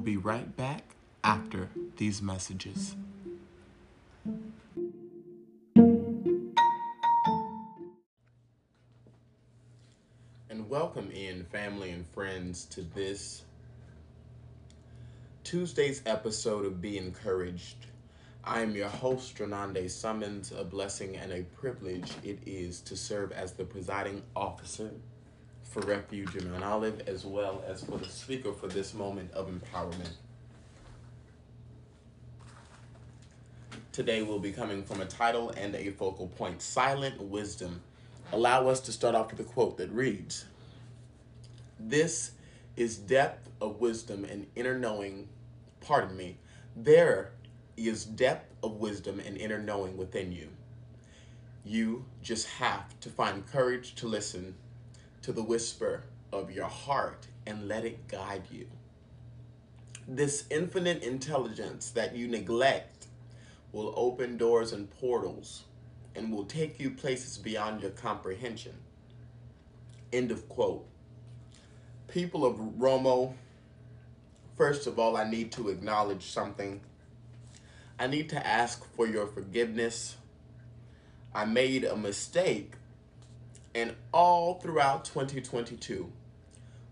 We'll be right back after these messages. And welcome in, family and friends, to this Tuesday's episode of Be Encouraged. I am your host, Renande Summons. A blessing and a privilege it is to serve as the presiding officer for Refuge in Mount Olive, as well as for the speaker for this moment of empowerment. Today we'll be coming from a title and a focal point Silent Wisdom. Allow us to start off with a quote that reads This is depth of wisdom and inner knowing. Pardon me. There is depth of wisdom and inner knowing within you. You just have to find courage to listen to the whisper of your heart and let it guide you. This infinite intelligence that you neglect will open doors and portals and will take you places beyond your comprehension. End of quote. People of Romo, first of all, I need to acknowledge something. I need to ask for your forgiveness. I made a mistake and all throughout 2022,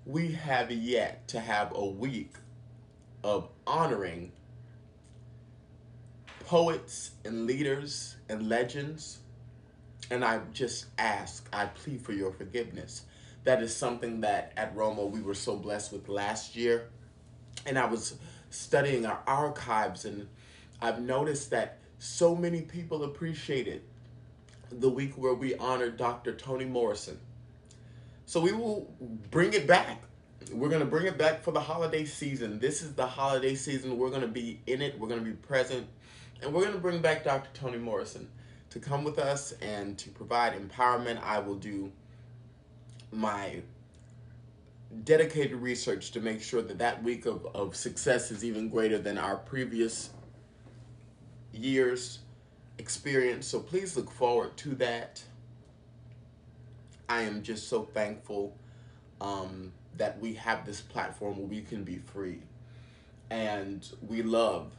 we have yet to have a week of honoring poets and leaders and legends. And I just ask, I plead for your forgiveness. That is something that at Romo we were so blessed with last year. And I was studying our archives, and I've noticed that so many people appreciated the week where we honored Dr. Toni Morrison. So we will bring it back. We're going to bring it back for the holiday season. This is the holiday season. We're going to be in it, we're going to be present, and we're going to bring back Dr. Toni Morrison to come with us and to provide empowerment. I will do my dedicated research to make sure that that week of, of success is even greater than our previous years experience. So please look forward to that. I am just so thankful um, that we have this platform where we can be free. And we love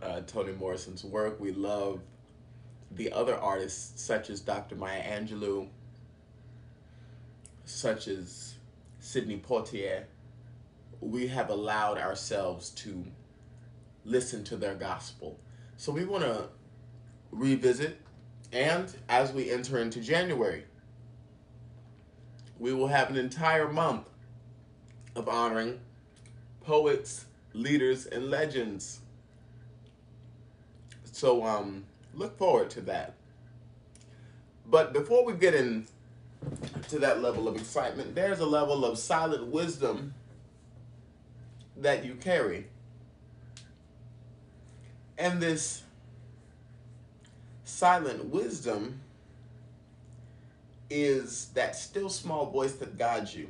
uh, Toni Morrison's work. We love the other artists, such as Dr. Maya Angelou, such as Sidney Poitier. We have allowed ourselves to listen to their gospel. So we want to revisit. And as we enter into January, we will have an entire month of honoring poets, leaders, and legends. So um, look forward to that. But before we get in to that level of excitement, there's a level of silent wisdom that you carry. And this silent wisdom is that still small voice that guides you.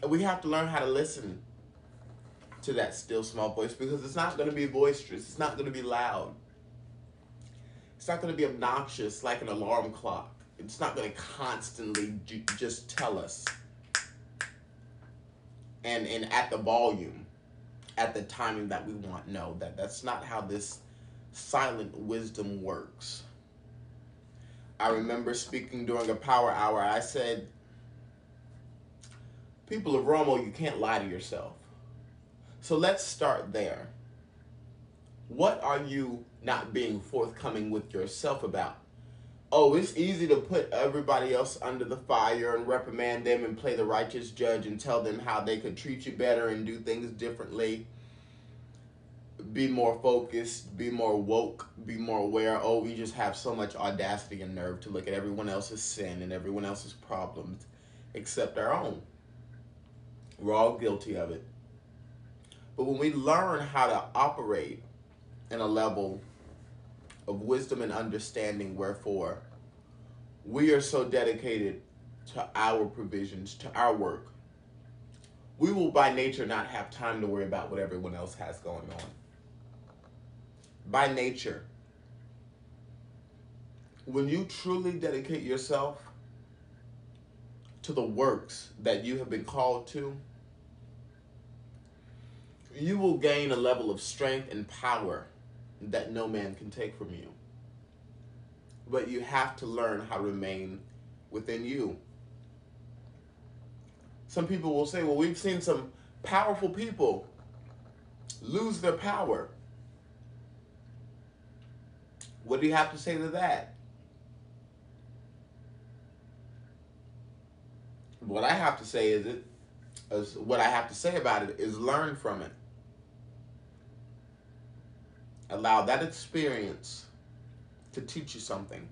And we have to learn how to listen to that still small voice because it's not going to be boisterous, it's not going to be loud. It's not going to be obnoxious like an alarm clock. It's not going to constantly ju- just tell us. And and at the volume, at the timing that we want. No, that that's not how this silent wisdom works. I remember speaking during a power hour. I said, people of Romo, you can't lie to yourself. So let's start there. What are you not being forthcoming with yourself about? Oh, it's easy to put everybody else under the fire and reprimand them and play the righteous judge and tell them how they could treat you better and do things differently. Be more focused, be more woke, be more aware. Oh, we just have so much audacity and nerve to look at everyone else's sin and everyone else's problems except our own. We're all guilty of it. But when we learn how to operate in a level of wisdom and understanding, wherefore we are so dedicated to our provisions, to our work, we will by nature not have time to worry about what everyone else has going on. By nature, when you truly dedicate yourself to the works that you have been called to, you will gain a level of strength and power that no man can take from you. But you have to learn how to remain within you. Some people will say, well, we've seen some powerful people lose their power. What do you have to say to that? What I have to say is it is what I have to say about it is learn from it allow that experience to teach you something.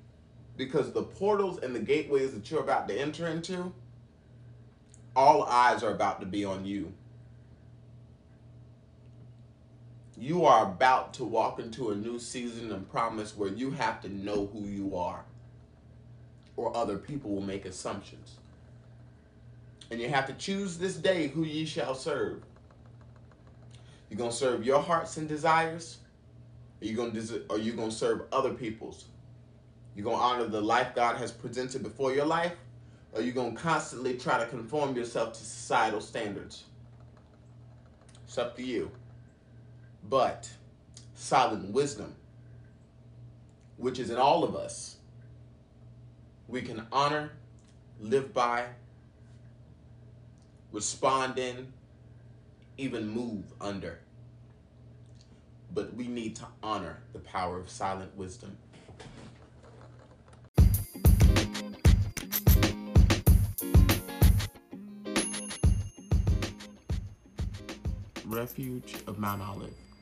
Because the portals and the gateways that you're about to enter into, all eyes are about to be on you. You are about to walk into a new season and promise where you have to know who you are, or other people will make assumptions. And you have to choose this day who ye shall serve. You're going to serve your hearts and desires are you gonna are you gonna serve other people's? You're gonna honor the life God has presented before your life, or you gonna constantly try to conform yourself to societal standards? It's up to you. But silent wisdom, which is in all of us, we can honor, live by, respond in, even move under but we need to honor the power of silent wisdom. Refuge of Mount Olive